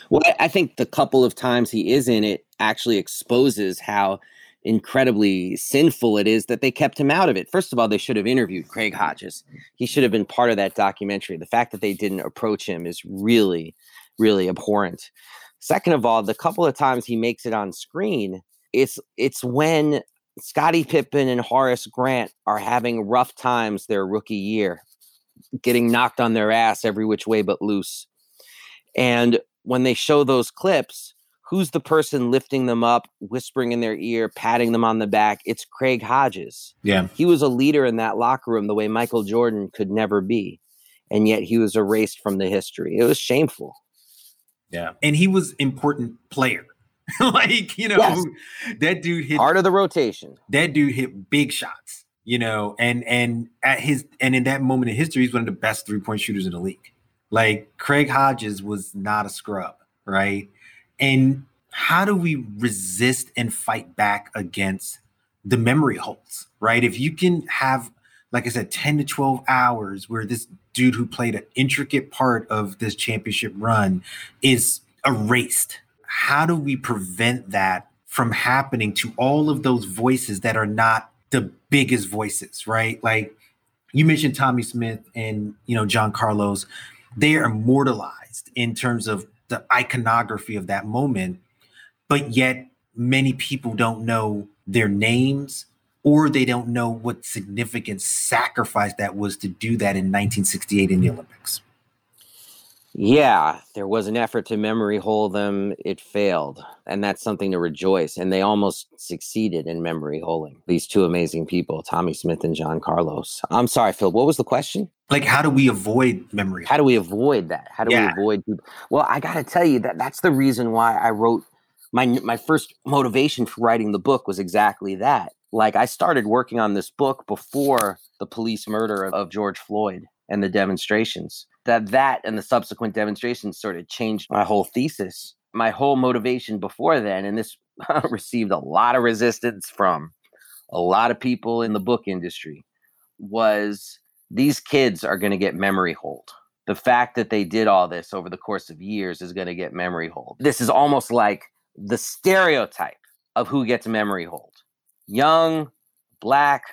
well, I think the couple of times he is in it actually exposes how incredibly sinful it is that they kept him out of it. First of all, they should have interviewed Craig Hodges. He should have been part of that documentary. The fact that they didn't approach him is really, really abhorrent. Second of all, the couple of times he makes it on screen, it's it's when Scottie Pippen and Horace Grant are having rough times their rookie year, getting knocked on their ass every which way but loose. And when they show those clips, who's the person lifting them up, whispering in their ear, patting them on the back? It's Craig Hodges. Yeah. He was a leader in that locker room the way Michael Jordan could never be. And yet he was erased from the history. It was shameful. Yeah. And he was important player. like, you know, yes. that dude hit part of the rotation. That dude hit big shots, you know, and and at his and in that moment in history, he's one of the best three-point shooters in the league. Like Craig Hodges was not a scrub, right? And how do we resist and fight back against the memory holes, right? If you can have, like I said, 10 to 12 hours where this dude who played an intricate part of this championship run is erased, how do we prevent that from happening to all of those voices that are not the biggest voices, right? Like you mentioned Tommie Smith and, you know, John Carlos, they are immortalized in terms of the iconography of that moment, but yet many people don't know their names or they don't know what significant sacrifice that was to do that in 1968 in the Olympics. Yeah, there was an effort to memory hole them. It failed. And that's something to rejoice. And they almost succeeded in memory holding these two amazing people, Tommie Smith and John Carlos. I'm sorry, Phil. What was the question? Like, how do we avoid memory? How do we avoid that? How do yeah. we avoid people? Well, I got to tell you that that's the reason why I wrote my my first motivation for writing the book was exactly that. Like, I started working on this book before the police murder of George Floyd and the demonstrations that that and the subsequent demonstrations sort of changed my whole thesis my whole motivation before then and this received a lot of resistance from a lot of people in the book industry was these kids are going to get memory hold. The fact that they did all this over the course of years is going to get memory hold. This is almost like the stereotype of who gets memory hold. Young black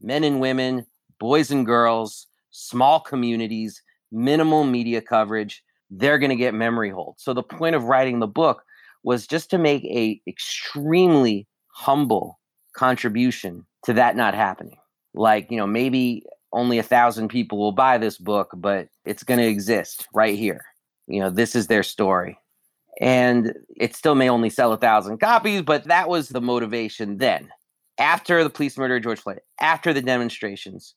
men and women boys and girls small communities, minimal media coverage, they're going to get memory hold. So the point of writing the book was just to make a extremely humble contribution to that not happening. Like, you know, maybe only a thousand people will buy this book, but it's going to exist right here. You know, this is their story. And it still may only sell a thousand copies, but that was the motivation then. After the police murder of George Floyd, after the demonstrations,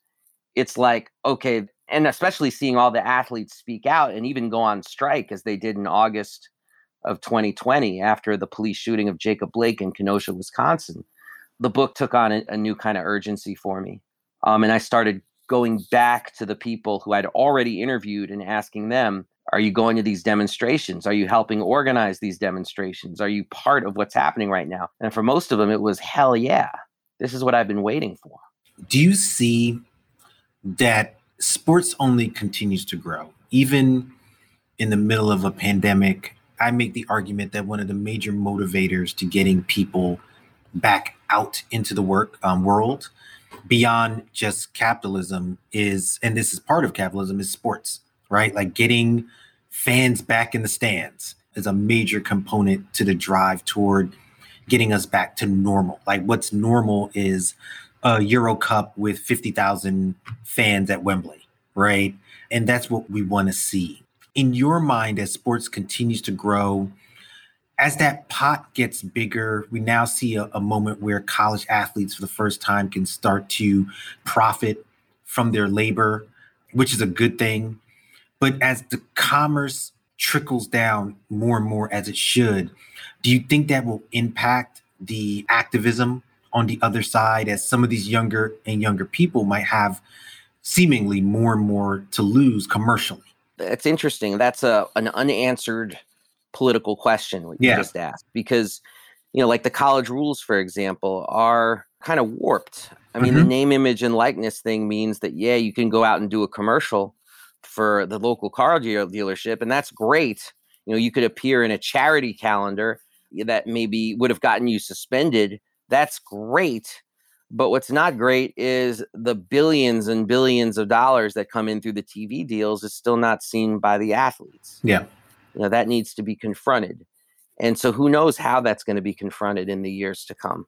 it's like okay and especially seeing all the athletes speak out and even go on strike as they did in august of 2020 after the police shooting of jacob blake in kenosha wisconsin. The book took on a, a new kind of urgency for me um, and i started going back to the people who i'd already interviewed and asking them are you going to these demonstrations? Are you helping organize these demonstrations? Are you part of what's happening right now? And for most of them it was hell yeah this is what i've been waiting for. Do you see that sports only continues to grow. Even in the middle of a pandemic, I make the argument that one of the major motivators to getting people back out into the work um, world beyond just capitalism is, and this is part of capitalism, is sports, right? Like getting fans back in the stands is a major component to the drive toward getting us back to normal. Like what's normal is a Euro Cup with 50,000 fans at Wembley, right? And that's what we want to see. In your mind, as sports continues to grow, as that pot gets bigger, we now see a, a, moment where college athletes for the first time can start to profit from their labor, which is a good thing. But as the commerce trickles down more and more as it should, do you think that will impact the activism on the other side as some of these younger and younger people might have seemingly more and more to lose commercially? That's interesting. That's a an unanswered political question you yeah. just asked because you know like the college rules for example are kind of warped i mean mm-hmm. the name image and likeness thing means that yeah you can go out and do a commercial for the local car dealership and that's great you know you could appear in a charity calendar that maybe would have gotten you suspended that's great but what's not great is the billions and billions of dollars that come in through the TV deals is still not seen by the athletes. Yeah. You know, that needs to be confronted. And so who knows how that's going to be confronted in the years to come.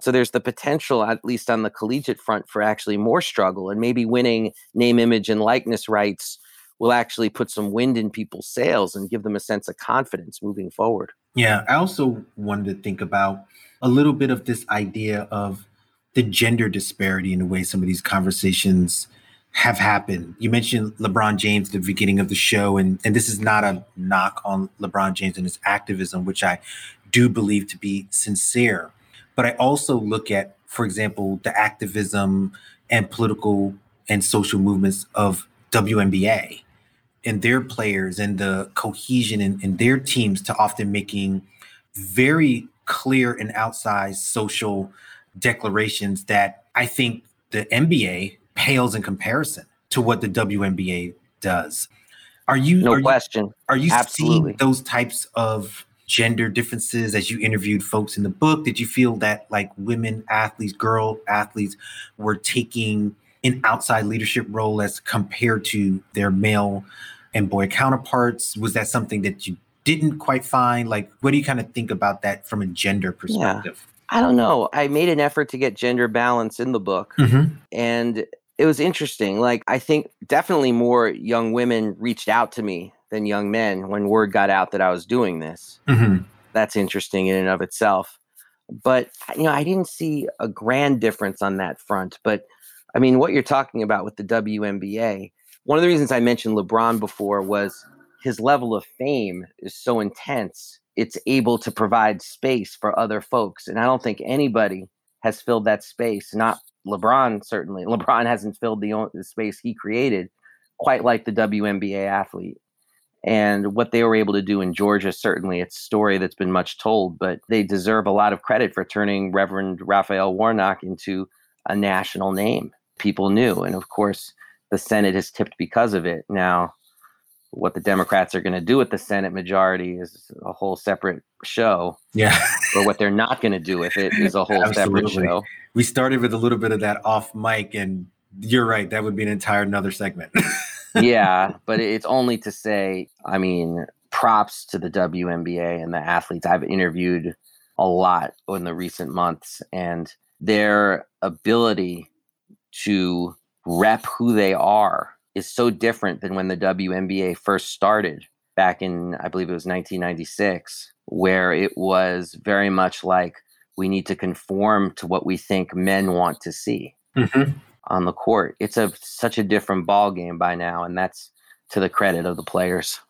So there's the potential, at least on the collegiate front, for actually more struggle and maybe winning name, image, and likeness rights will actually put some wind in people's sails and give them a sense of confidence moving forward. Yeah, I also wanted to think about a little bit of this idea of the gender disparity in the way some of these conversations have happened. You mentioned LeBron James at the beginning of the show, and, and this is not a knock on LeBron James and his activism, which I do believe to be sincere. But I also look at, for example, the activism and political and social movements of WNBA and their players and the cohesion in, in their teams to often making very clear and outsized social declarations that I think the NBA pales in comparison to what the WNBA does. Are you no are question? You, are you Absolutely. seeing those types of gender differences as you interviewed folks in the book? Did you feel that like women athletes, girl athletes were taking an outside leadership role as compared to their male and boy counterparts? Was that something that you didn't quite find? Like, what do you kind of think about that from a gender perspective? Yeah. I don't know. I made an effort to get gender balance in the book. Mm-hmm. And it was interesting. Like, I think definitely more young women reached out to me than young men when word got out that I was doing this. Mm-hmm. That's interesting in and of itself. But, you know, I didn't see a grand difference on that front. But I mean, what you're talking about with the WNBA, one of the reasons I mentioned LeBron before was his level of fame is so intense. It's able to provide space for other folks. And I don't think anybody has filled that space, not LeBron certainly. LeBron hasn't filled the, the space he created quite like the WNBA athlete. And what they were able to do in Georgia, certainly, it's a story that's been much told, but they deserve a lot of credit for turning Reverend Raphael Warnock into a national name. People knew. And of course, the Senate has tipped because of it. Now, what the Democrats are going to do with the Senate majority is a whole separate show. Yeah. or what they're not going to do with it is a whole separate show. We started with a little bit of that off mic, and you're right. That would be an entire another segment. yeah, but it's only to say, I mean, props to the WNBA and the athletes. I've interviewed a lot in the recent months, and their ability to rep who they are is so different than when the WNBA first started back in, I believe it was 1996, where it was very much like we need to conform to what we think men want to see mm-hmm. on the court. It's a such a different ball game by now, and that's to the credit of the players.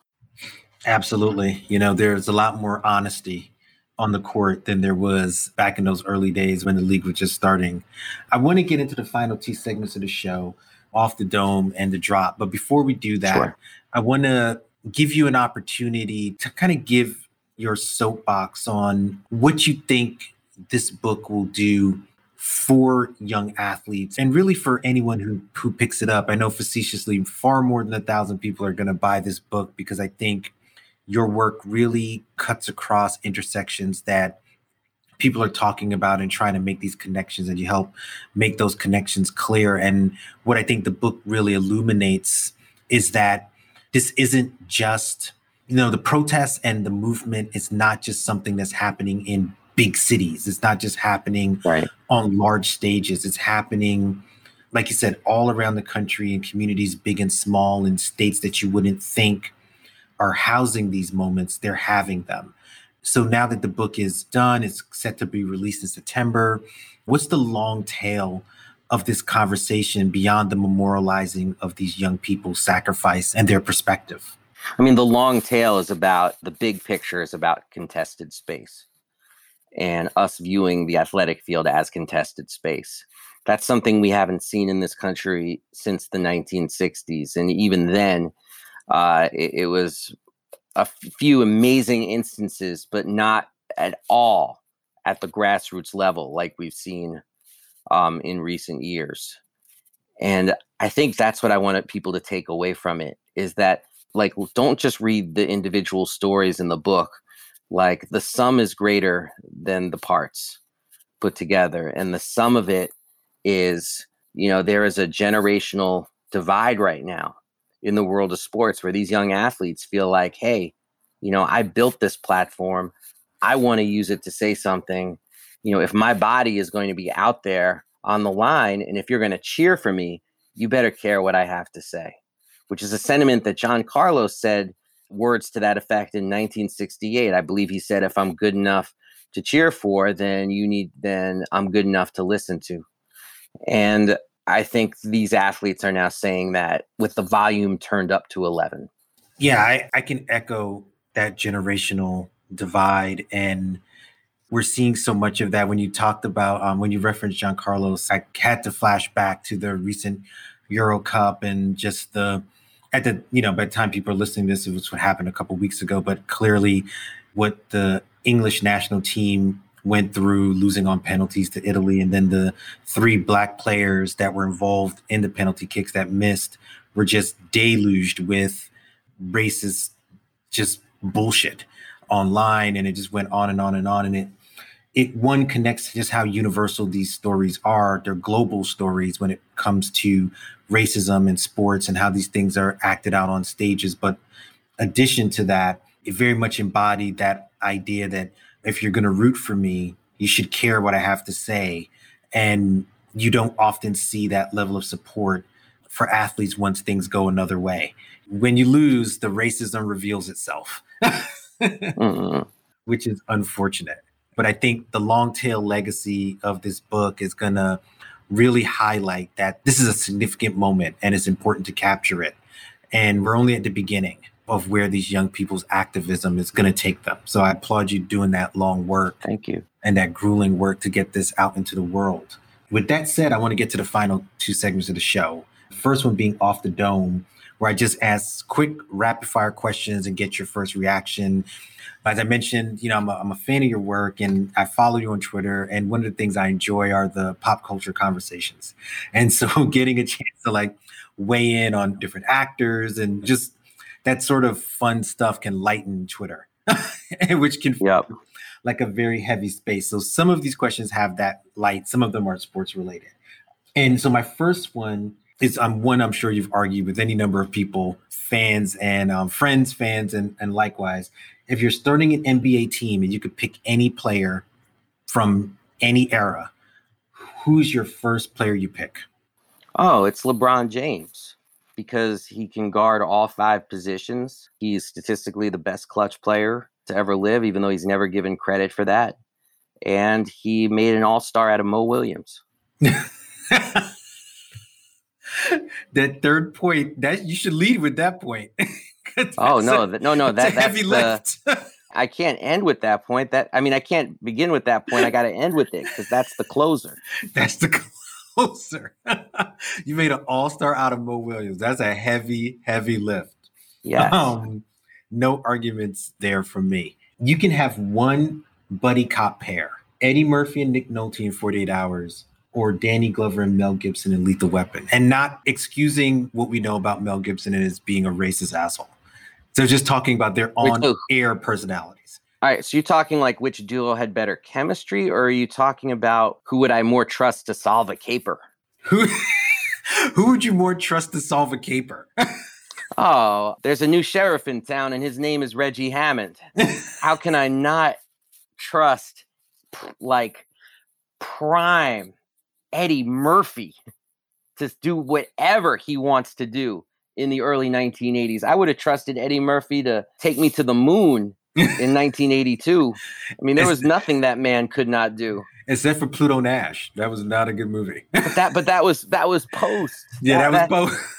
Absolutely. You know, there's a lot more honesty on the court than there was back in those early days when the league was just starting. I want to get into the final two segments of the show off the dome and the drop. But before we do that, sure. I want to give you an opportunity to kind of give your soapbox on what you think this book will do for young athletes and really for anyone who who picks it up. I know facetiously far more than a thousand people are going to buy this book because I think your work really cuts across intersections that people are talking about and trying to make these connections and you help make those connections clear. And what i think the book really illuminates is that this isn't just you know the protests and the movement is not just something that's happening in big cities. It's not just happening right. on large stages. It's happening like you said all around the country in communities big and small in states that you wouldn't think are housing these moments. They're having them So now that the book is done, it's set to be released in September. What's the long tail of this conversation beyond the memorializing of these young people's sacrifice and their perspective? I mean, the long tail is about the big picture is about contested space and us viewing the athletic field as contested space. That's something we haven't seen in this country since the 1960s. And even then, uh, it, it was a few amazing instances, but not at all at the grassroots level like we've seen um, in recent years. And I think that's what I wanted people to take away from it is that, like, don't just read the individual stories in the book. Like, the sum is greater than the parts put together. And the sum of it is, you know, there is a generational divide right now in the world of sports where these young athletes feel like, hey, you know, I built this platform. I want to use it to say something. You know, if my body is going to be out there on the line, and if you're going to cheer for me, you better care what I have to say, which is a sentiment that John Carlos said words to that effect in 1968. I believe he said, if I'm good enough to cheer for, then you need, then I'm good enough to listen to. And I think these athletes are now saying that with the volume turned up to 11. Yeah, I, I can echo that generational divide. And we're seeing so much of that when you talked about, um, when you referenced John Carlos, I had to flash back to the recent Euro Cup and just the, at the, you know, by the time people are listening to this, it was what happened a couple weeks ago, but clearly what the English national team went through losing on penalties to Italy, and then the three black players that were involved in the penalty kicks that missed were just deluged with racist, just bullshit online, and it just went on and on and on, and it it one connects to just how universal these stories are. They're global stories when it comes to racism and sports and how these things are acted out on stages. But addition to that, it very much embodied that idea that if you're going to root for me, you should care what I have to say. And you don't often see that level of support for athletes once things go another way. When you lose, the racism reveals itself, mm-hmm. which is unfortunate. But I think the long tail legacy of this book is going to really highlight that this is a significant moment and it's important to capture it. And we're only at the beginning of where these young people's activism is going to take them. So I applaud you doing that long work. Thank you. And that grueling work to get this out into the world. With that said, I want to get to the final two segments of the show. The first one being off the dome, where I just ask quick rapid fire questions and get your first reaction. As I mentioned, you know, I'm a, I'm a fan of your work and I follow you on Twitter. And one of the things I enjoy are the pop culture conversations. And so getting a chance to like weigh in on different actors and just that sort of fun stuff can lighten Twitter, which can yep. like a very heavy space. So some of these questions have that light, some of them are sports related. And so my first one is um, one I'm sure you've argued with any number of people, fans and um, friends, fans, and, and likewise. If you're starting an NBA team and you could pick any player from any era, who's your first player you pick? Oh, it's LeBron James because he can guard all five positions. He's statistically the best clutch player to ever live, even though he's never given credit for that. And he made an all star out of Mo Williams. that third point, that you should lead with that point. oh no, a, no, no, that, that's heavy that's lift. The, I can't end with that point. That I mean, I can't begin with that point. I got to end with it because that's the closer. That's the closer. you made an all star out of Mo Williams. That's a heavy, heavy lift. Yeah. Um, no arguments there from me. You can have one buddy cop pair Eddie Murphy and Nick Nolte in 48 Hours, or Danny Glover and Mel Gibson in Lethal Weapon, and not excusing what we know about Mel Gibson as being a racist asshole. So just talking about their on air personalities. All right, so you're talking like which duo had better chemistry, or are you talking about who would I more trust to solve a caper? Who who would you more trust to solve a caper? oh, there's a new sheriff in town, and his name is Reggie Hammond. How can I not trust like prime Eddie Murphy to do whatever he wants to do in the early 1980s? I would have trusted Eddie Murphy to take me to the moon in 1982. I mean, there was nothing that man could not do. Except for Pluto Nash, that was not a good movie. but that, but that was that was post. Yeah, that, that was post.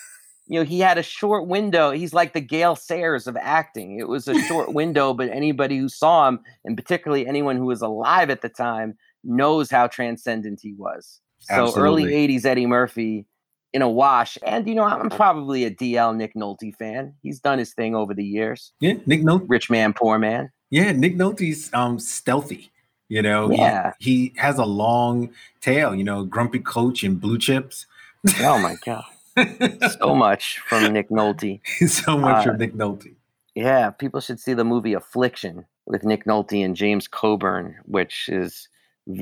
You know, he had a short window. He's like the Gale Sayers of acting. It was a short window, but anybody who saw him, and particularly anyone who was alive at the time, knows how transcendent he was. So Absolutely. early 80s Eddie Murphy in a wash. And you know, I'm probably a DL Nick Nolte fan. He's done his thing over the years. Yeah, Nick Nolte. Rich man, poor man. Yeah, Nick Nolte's um stealthy. You know, yeah. he, he has a long tail, you know, grumpy coach and blue chips. Oh my god. so much from Nick Nolte. so much uh, from Nick Nolte. Yeah, people should see the movie Affliction with Nick Nolte and James Coburn, which is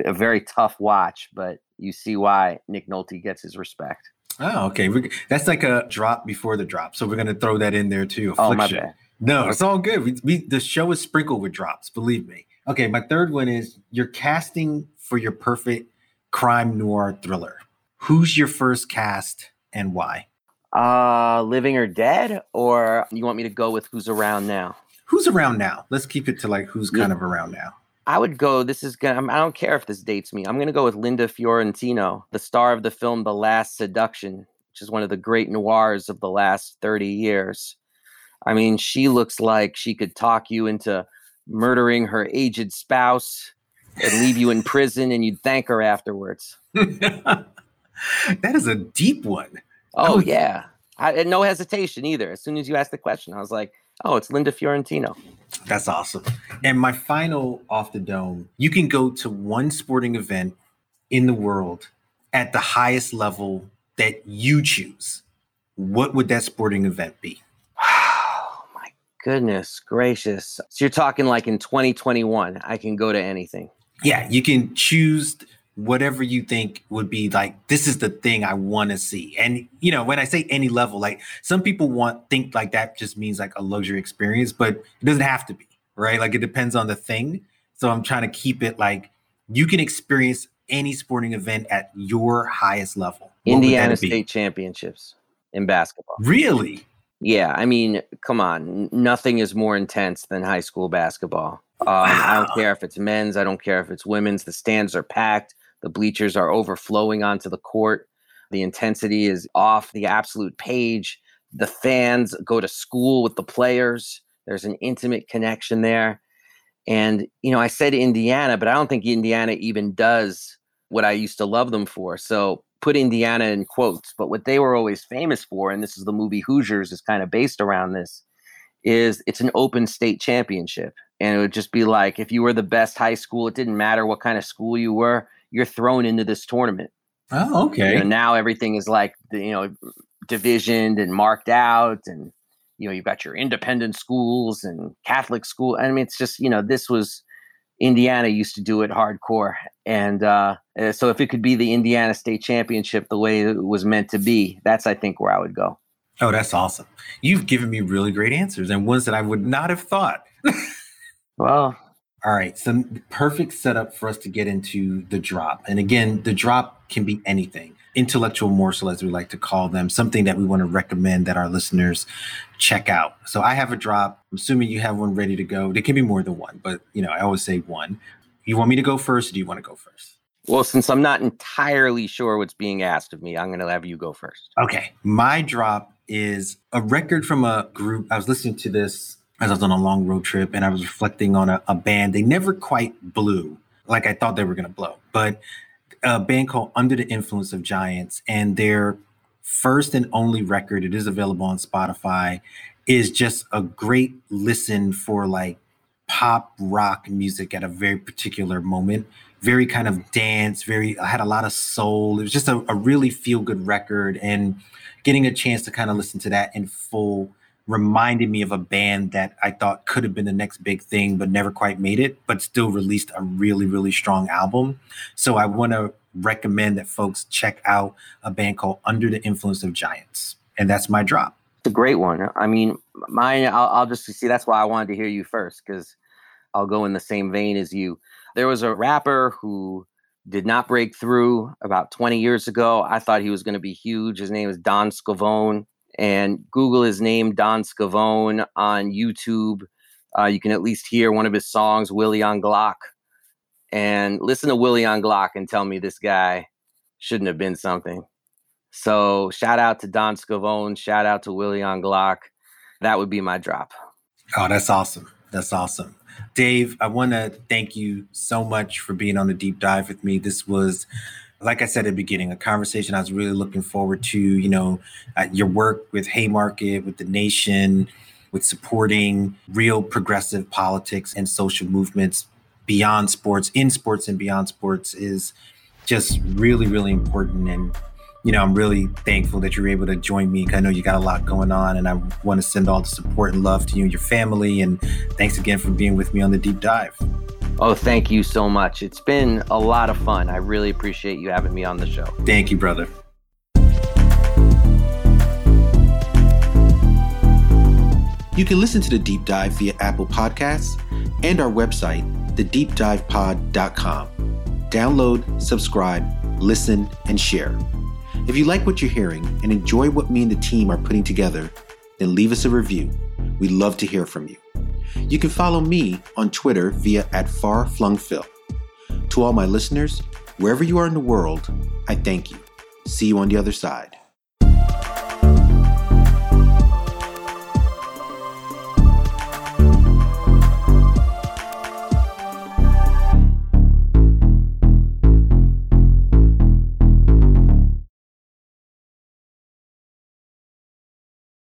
a very tough watch, but you see why Nick Nolte gets his respect. Oh, okay. We, that's like a drop before the drop, so we're gonna throw that in there too. Affliction. Oh my bad. No, it's all good. We, we the show is sprinkled with drops. Believe me. Okay, my third one is you're casting for your perfect crime noir thriller. Who's your first cast and why? Uh, living or dead, or you want me to go with who's around now? Who's around now? Let's keep it to like who's kind yeah. of around now. I would go. This is gonna. I don't care if this dates me. I'm gonna go with Linda Fiorentino, the star of the film The Last Seduction, which is one of the great noirs of the last 30 years. I mean, she looks like she could talk you into murdering her aged spouse and leave you in prison, and you'd thank her afterwards. that is a deep one. Oh was... yeah, I, no hesitation either. As soon as you asked the question, I was like, "Oh, it's Linda Fiorentino." That's awesome. And my final off the dome, you can go to one sporting event in the world at the highest level that you choose. What would that sporting event be? Oh my goodness gracious. So you're talking like in 2021, I can go to anything. Yeah, you can choose whatever you think would be like this is the thing i want to see and you know when i say any level like some people want think like that just means like a luxury experience but it doesn't have to be right like it depends on the thing so i'm trying to keep it like you can experience any sporting event at your highest level indiana state championships in basketball really yeah i mean come on nothing is more intense than high school basketball um, wow. I don't care if it's men's. I don't care if it's women's. The stands are packed. The bleachers are overflowing onto the court. The intensity is off the absolute page. The fans go to school with the players. There's an intimate connection there. And, you know, I said Indiana, but I don't think Indiana even does what I used to love them for. So put Indiana in quotes. But what they were always famous for, and this is the movie Hoosiers is kind of based around this, is it's an open state championship. And it would just be like if you were the best high school, it didn't matter what kind of school you were, you're thrown into this tournament. Oh, okay. You know, now everything is like you know divisioned and marked out, and you know you've got your independent schools and Catholic school. I mean, it's just you know this was Indiana used to do it hardcore, and uh, uh, so if it could be the Indiana State Championship the way it was meant to be, that's I think where I would go. Oh, that's awesome! You've given me really great answers and ones that I would not have thought. well, all right, so perfect setup for us to get into the drop. And again, the drop can be anything. Intellectual morsel, as we like to call them, something that we want to recommend that our listeners check out. So I have a drop. I'm assuming you have one ready to go. There can be more than one, but you know, I always say one. You want me to go first, or do you want to go first? Well, since I'm not entirely sure what's being asked of me, I'm going to have you go first. Okay. My drop is a record from a group. I was listening to this as I was on a long road trip and I was reflecting on a, a band. They never quite blew like I thought they were going to blow, but a band called Under the Influence of Giants and their first and only record, it is available on Spotify, is just a great listen for like pop rock music at a very particular moment. Very kind of dance, very, I had a lot of soul. It was just a, a really feel good record and getting a chance to kind of listen to that in full reminded me of a band that I thought could have been the next big thing, but never quite made it, but still released a really, really strong album. So I want to recommend that folks check out a band called Under the Influence of Giants. And that's my drop. It's a great one. I mean, mine, I'll, I'll just see, that's why I wanted to hear you first, because I'll go in the same vein as you. There was a rapper who did not break through about 20 years ago. I thought he was going to be huge. His name is Don Scavone and Google his name, Don Scavone, on YouTube. uh, you can at least hear one of his songs, Willie on Glock, and listen to Willie on Glock and tell me this guy shouldn't have been something. So shout out to Don Scavone, shout out to Willie on Glock. That would be my drop. Oh, that's awesome. That's awesome. Dave, I want to thank you so much for being on the deep dive with me. This was, like I said at the beginning, a conversation I was really looking forward to. You know, uh, your work with Haymarket, with the nation, with supporting real progressive politics and social movements beyond sports, in sports and beyond sports is just really, really important. And you know, I'm really thankful that you're able to join me. I know you got a lot going on, and I want to send all the support and love to you and your family. And thanks again for being with me on the deep dive. Oh, thank you so much. It's been a lot of fun. I really appreciate you having me on the show. Thank you, brother. You can listen to the deep dive via Apple Podcasts and our website, thedeepdivepod.com. Download, subscribe, listen, and share. If you like what you're hearing and enjoy what me and the team are putting together, then leave us a review. We'd love to hear from you. You can follow me on Twitter via at farflungphil. To all my listeners, wherever you are in the world, I thank you. See you on the other side.